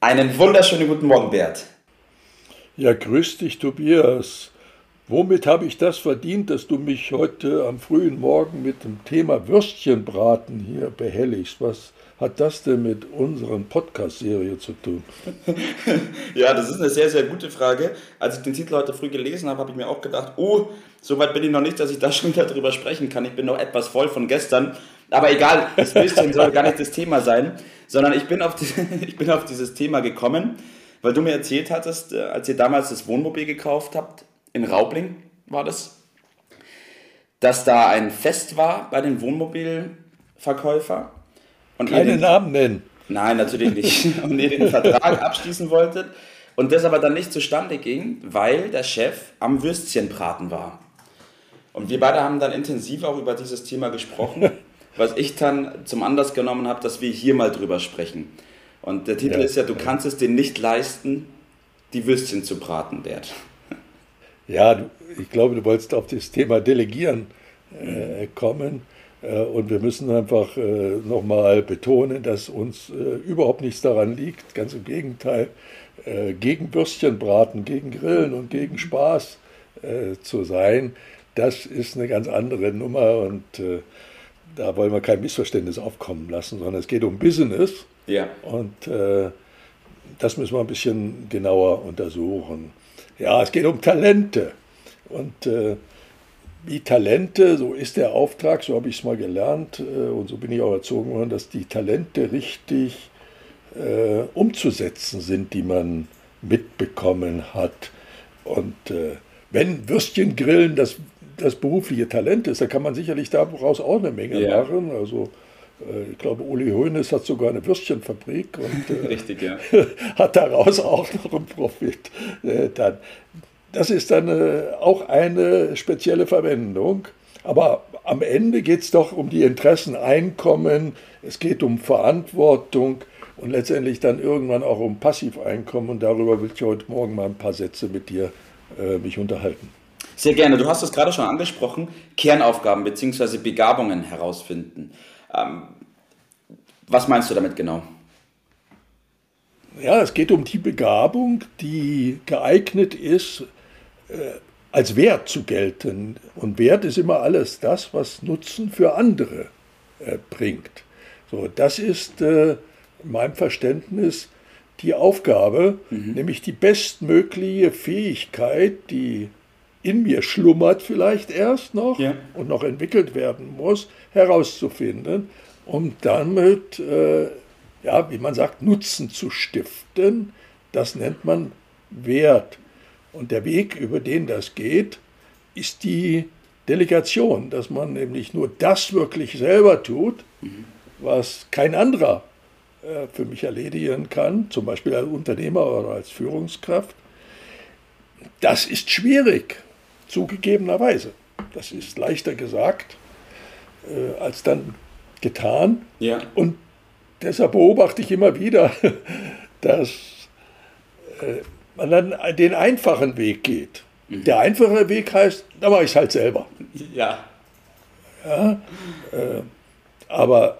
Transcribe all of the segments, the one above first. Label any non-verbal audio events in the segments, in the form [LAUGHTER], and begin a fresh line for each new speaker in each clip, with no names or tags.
Einen wunderschönen guten Morgen, Bert.
Ja, grüß dich, Tobias. Womit habe ich das verdient, dass du mich heute am frühen Morgen mit dem Thema Würstchenbraten hier behelligst? Was hat das denn mit unserer Podcast-Serie zu tun? [LAUGHS]
ja, das ist eine sehr, sehr gute Frage. Als ich den Titel heute früh gelesen habe, habe ich mir auch gedacht, oh, so weit bin ich noch nicht, dass ich da [LAUGHS] schon wieder drüber sprechen kann. Ich bin noch etwas voll von gestern. Aber egal, das Würstchen soll gar nicht das Thema sein sondern ich bin, auf die, [LAUGHS] ich bin auf dieses Thema gekommen, weil du mir erzählt hattest, äh, als ihr damals das Wohnmobil gekauft habt, in Raubling war das, dass da ein Fest war bei den Wohnmobilverkäufer.
Und Keine den, Namen nennen.
Nein, natürlich nicht. [LAUGHS] und ihr den Vertrag abschließen wolltet und das aber dann nicht zustande ging, weil der Chef am Würstchenbraten war. Und wir beide haben dann intensiv auch über dieses Thema gesprochen. [LAUGHS] was ich dann zum Anlass genommen habe, dass wir hier mal drüber sprechen. Und der Titel ja, ist ja, du ja. kannst es dir nicht leisten, die Würstchen zu braten, Bert.
Ja, ich glaube, du wolltest auf das Thema Delegieren äh, kommen. Äh, und wir müssen einfach äh, nochmal betonen, dass uns äh, überhaupt nichts daran liegt. Ganz im Gegenteil, äh, gegen Würstchenbraten, gegen Grillen und gegen Spaß äh, zu sein, das ist eine ganz andere Nummer. Und da wollen wir kein Missverständnis aufkommen lassen, sondern es geht um Business.
Ja.
Und äh, das müssen wir ein bisschen genauer untersuchen. Ja, es geht um Talente. Und äh, wie Talente, so ist der Auftrag, so habe ich es mal gelernt äh, und so bin ich auch erzogen worden, dass die Talente richtig äh, umzusetzen sind, die man mitbekommen hat. Und äh, wenn Würstchengrillen das das berufliche Talent ist, da kann man sicherlich daraus auch eine Menge ja. machen. Also äh, ich glaube, Uli Hoeneß hat sogar eine Würstchenfabrik und [LAUGHS]
äh, Richtig, ja. [LAUGHS]
hat daraus auch noch einen Profit. Äh, dann. Das ist dann äh, auch eine spezielle Verwendung. Aber am Ende geht es doch um die Interessen, Einkommen, es geht um Verantwortung und letztendlich dann irgendwann auch um Passiveinkommen. Und darüber will ich heute Morgen mal ein paar Sätze mit dir äh, mich unterhalten.
Sehr gerne. Du hast es gerade schon angesprochen, Kernaufgaben bzw. Begabungen herausfinden. Ähm, was meinst du damit genau?
Ja, es geht um die Begabung, die geeignet ist, äh, als Wert zu gelten. Und Wert ist immer alles das, was Nutzen für andere äh, bringt. So, das ist äh, in meinem Verständnis die Aufgabe, mhm. nämlich die bestmögliche Fähigkeit, die in mir schlummert vielleicht erst noch ja. und noch entwickelt werden muss, herauszufinden, um damit, äh, ja, wie man sagt, Nutzen zu stiften. Das nennt man Wert. Und der Weg, über den das geht, ist die Delegation, dass man nämlich nur das wirklich selber tut, mhm. was kein anderer äh, für mich erledigen kann, zum Beispiel als Unternehmer oder als Führungskraft. Das ist schwierig zugegebenerweise. Das ist leichter gesagt äh, als dann getan.
Ja.
Und deshalb beobachte ich immer wieder, [LAUGHS] dass äh, man dann den einfachen Weg geht. Mhm. Der einfache Weg heißt, da mache ich es halt selber.
Ja.
ja äh, aber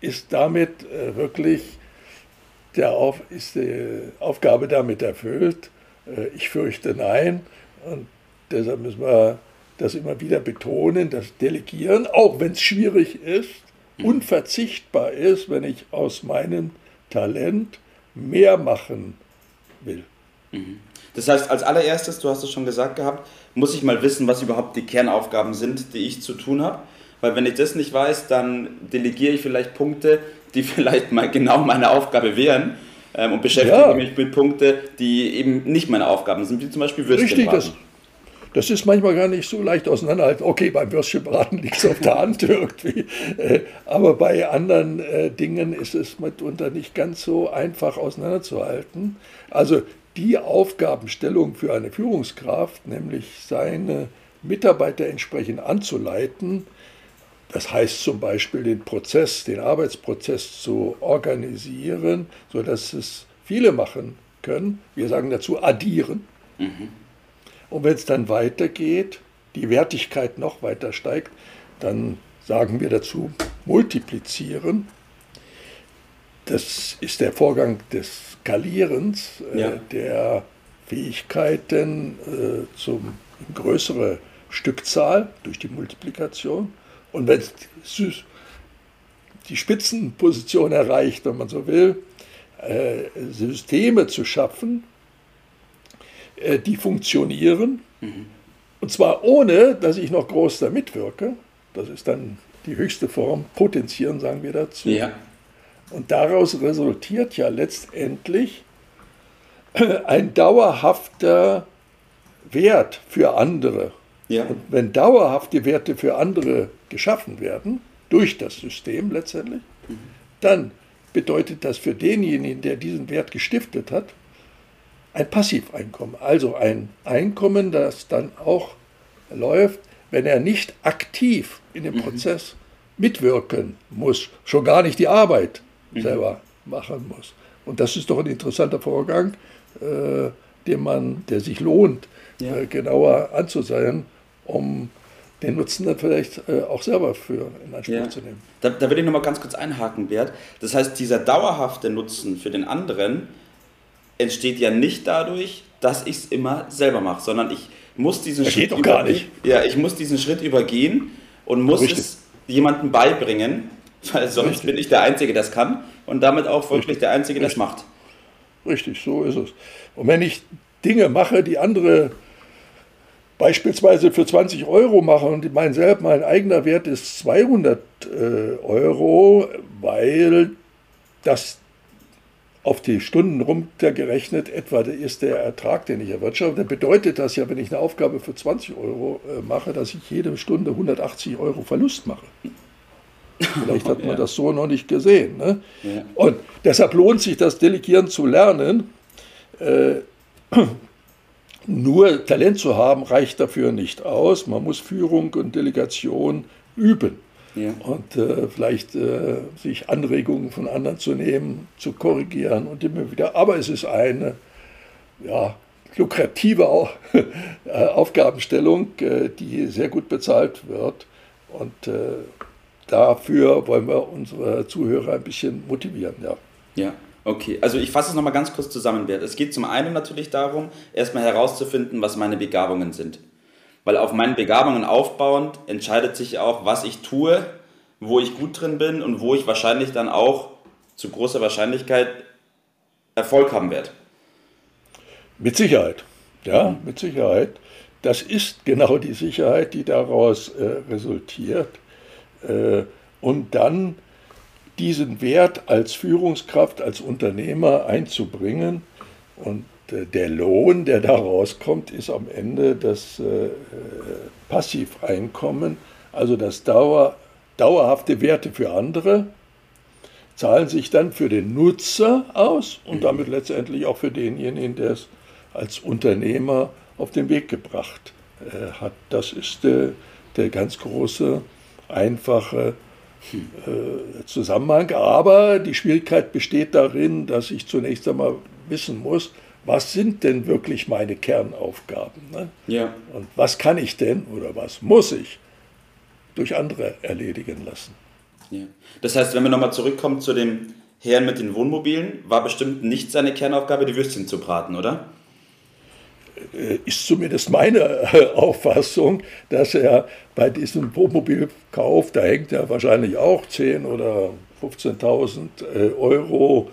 ist damit äh, wirklich der Auf, ist die Aufgabe damit erfüllt? Äh, ich fürchte nein. Und Deshalb müssen wir das immer wieder betonen, dass Delegieren, auch wenn es schwierig ist, mhm. unverzichtbar ist, wenn ich aus meinem Talent mehr machen will.
Mhm. Das heißt, als allererstes, du hast es schon gesagt gehabt, muss ich mal wissen, was überhaupt die Kernaufgaben sind, die ich zu tun habe. Weil wenn ich das nicht weiß, dann delegiere ich vielleicht Punkte, die [LAUGHS] vielleicht mal genau meine Aufgabe wären ähm, und beschäftige ja. mich mit Punkten, die eben nicht meine Aufgaben sind, wie zum Beispiel Würstchen
Richtig, das, das ist manchmal gar nicht so leicht auseinanderhalten. Okay, beim Würstchenbraten liegt es auf der Hand irgendwie. Äh, aber bei anderen äh, Dingen ist es mitunter nicht ganz so einfach auseinanderzuhalten. Also die Aufgabenstellung für eine Führungskraft, nämlich seine Mitarbeiter entsprechend anzuleiten, das heißt zum Beispiel den Prozess, den Arbeitsprozess zu organisieren, sodass es viele machen können. Wir sagen dazu addieren. Mhm. Und wenn es dann weitergeht, die Wertigkeit noch weiter steigt, dann sagen wir dazu multiplizieren. Das ist der Vorgang des Skalierens äh, ja. der Fähigkeiten äh, zum größere Stückzahl durch die Multiplikation. Und wenn es die Spitzenposition erreicht, wenn man so will, äh, Systeme zu schaffen, äh, die funktionieren, mhm. und zwar ohne, dass ich noch groß da mitwirke. Das ist dann die höchste Form, potenzieren sagen wir dazu. Ja. Und daraus resultiert ja letztendlich ein dauerhafter Wert für andere. Ja. Und wenn dauerhafte Werte für andere geschaffen werden, durch das System letztendlich, mhm. dann bedeutet das für denjenigen, der diesen Wert gestiftet hat, ein Passiveinkommen. Also ein Einkommen, das dann auch läuft, wenn er nicht aktiv in dem mhm. Prozess mitwirken muss, schon gar nicht die Arbeit mhm. selber machen muss. Und das ist doch ein interessanter Vorgang, äh, den man, der sich lohnt, ja. äh, genauer anzusehen, um den Nutzen dann vielleicht äh, auch selber für in Anspruch ja. zu nehmen.
Da, da will ich nochmal ganz kurz einhaken, Bert. Das heißt, dieser dauerhafte Nutzen für den anderen entsteht ja nicht dadurch, dass ich es immer selber mache, sondern ich muss diesen
das Schritt nicht.
Ja, ich muss diesen Schritt übergehen und muss Richtig. es jemandem beibringen, [LAUGHS] weil sonst Richtig. bin ich der Einzige, der es kann und damit auch wirklich Richtig. der Einzige, der es macht.
Richtig, so ist es. Und wenn ich Dinge mache, die andere beispielsweise für 20 Euro machen und mein, selbst, mein eigener Wert ist 200 äh, Euro, weil das auf die Stunden runtergerechnet etwa ist der Ertrag, den ich erwirtschafte, dann bedeutet das ja, wenn ich eine Aufgabe für 20 Euro äh, mache, dass ich jede Stunde 180 Euro Verlust mache. Vielleicht hat [LAUGHS] man ja. das so noch nicht gesehen. Ne? Ja. Und deshalb lohnt sich das Delegieren zu lernen. Äh, [CLEARS THROAT] nur Talent zu haben reicht dafür nicht aus. Man muss Führung und Delegation üben. Ja. Und äh, vielleicht äh, sich Anregungen von anderen zu nehmen, zu korrigieren und immer wieder. Aber es ist eine ja, lukrative [LAUGHS] äh, Aufgabenstellung, äh, die sehr gut bezahlt wird. Und äh, dafür wollen wir unsere Zuhörer ein bisschen motivieren. Ja.
ja. Okay, also ich fasse es nochmal ganz kurz zusammen. Es geht zum einen natürlich darum, erstmal herauszufinden, was meine Begabungen sind. Weil auf meinen Begabungen aufbauend entscheidet sich auch, was ich tue, wo ich gut drin bin und wo ich wahrscheinlich dann auch zu großer Wahrscheinlichkeit Erfolg haben werde.
Mit Sicherheit, ja, mit Sicherheit. Das ist genau die Sicherheit, die daraus äh, resultiert. Äh, und dann diesen Wert als Führungskraft, als Unternehmer einzubringen. Und der Lohn, der daraus kommt, ist am Ende das äh, Passiveinkommen, also das Dauer, dauerhafte Werte für andere, zahlen sich dann für den Nutzer aus und mhm. damit letztendlich auch für denjenigen, der es als Unternehmer auf den Weg gebracht äh, hat. Das ist der, der ganz große, einfache äh, Zusammenhang. Aber die Schwierigkeit besteht darin, dass ich zunächst einmal wissen muss, was sind denn wirklich meine Kernaufgaben? Ne? Ja. Und was kann ich denn oder was muss ich durch andere erledigen lassen?
Ja. Das heißt, wenn wir nochmal zurückkommen zu dem Herrn mit den Wohnmobilen, war bestimmt nicht seine Kernaufgabe, die Würstchen zu braten, oder?
Äh, ist zumindest meine äh, Auffassung, dass er bei diesem Wohnmobilkauf, da hängt ja wahrscheinlich auch 10.000 oder 15.000 äh, Euro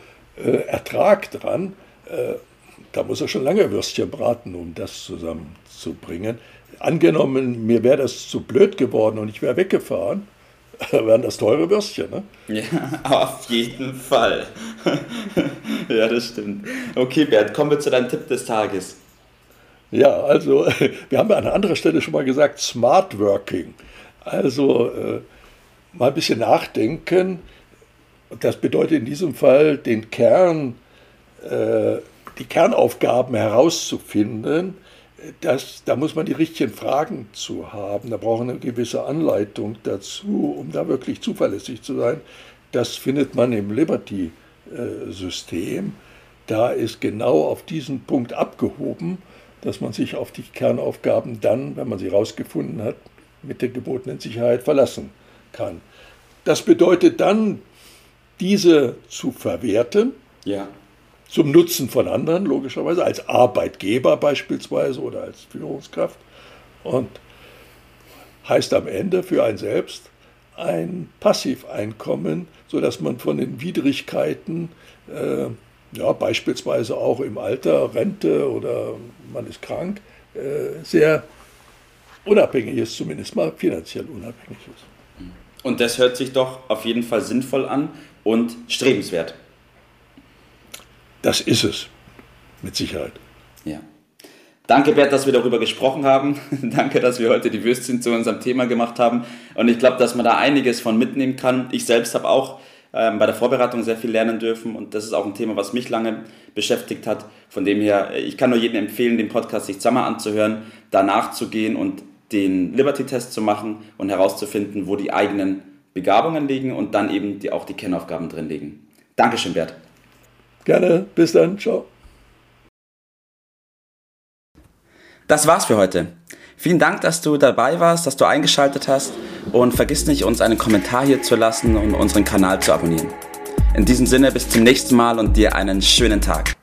Ertrag dran. Da muss er schon lange Würstchen braten, um das zusammenzubringen. Angenommen, mir wäre das zu blöd geworden und ich wäre weggefahren, [LAUGHS] wären das teure Würstchen, ne?
Ja, [LAUGHS] auf jeden Fall. [LAUGHS] ja, das stimmt. Okay, Bert, kommen wir zu deinem Tipp des Tages.
Ja, also wir haben an anderer Stelle schon mal gesagt, Smart Working. Also äh, mal ein bisschen nachdenken. Das bedeutet in diesem Fall den Kern, äh, die Kernaufgaben herauszufinden. Das, da muss man die richtigen Fragen zu haben. Da braucht man eine gewisse Anleitung dazu, um da wirklich zuverlässig zu sein. Das findet man im Liberty-System. Da ist genau auf diesen Punkt abgehoben, dass man sich auf die Kernaufgaben dann, wenn man sie herausgefunden hat, mit der gebotenen Sicherheit verlassen kann. Das bedeutet dann, diese zu verwerten,
ja.
Zum Nutzen von anderen, logischerweise, als Arbeitgeber beispielsweise oder als Führungskraft. Und heißt am Ende für einen selbst ein Passiveinkommen, sodass man von den Widrigkeiten, äh, ja, beispielsweise auch im Alter, Rente oder man ist krank, äh, sehr unabhängig ist, zumindest mal finanziell unabhängig ist.
Und das hört sich doch auf jeden Fall sinnvoll an und strebenswert.
Das ist es, mit Sicherheit.
Ja. Danke, Bert, dass wir darüber gesprochen haben. [LAUGHS] Danke, dass wir heute die Würstchen zu unserem Thema gemacht haben. Und ich glaube, dass man da einiges von mitnehmen kann. Ich selbst habe auch ähm, bei der Vorbereitung sehr viel lernen dürfen und das ist auch ein Thema, was mich lange beschäftigt hat. Von dem her, ich kann nur jedem empfehlen, den Podcast sich zusammen anzuhören, danach zu gehen und den Liberty-Test zu machen und herauszufinden, wo die eigenen Begabungen liegen und dann eben die, auch die Kennaufgaben drin liegen. Dankeschön, Bert.
Gerne, bis dann, ciao.
Das war's für heute. Vielen Dank, dass du dabei warst, dass du eingeschaltet hast und vergiss nicht, uns einen Kommentar hier zu lassen und unseren Kanal zu abonnieren. In diesem Sinne, bis zum nächsten Mal und dir einen schönen Tag.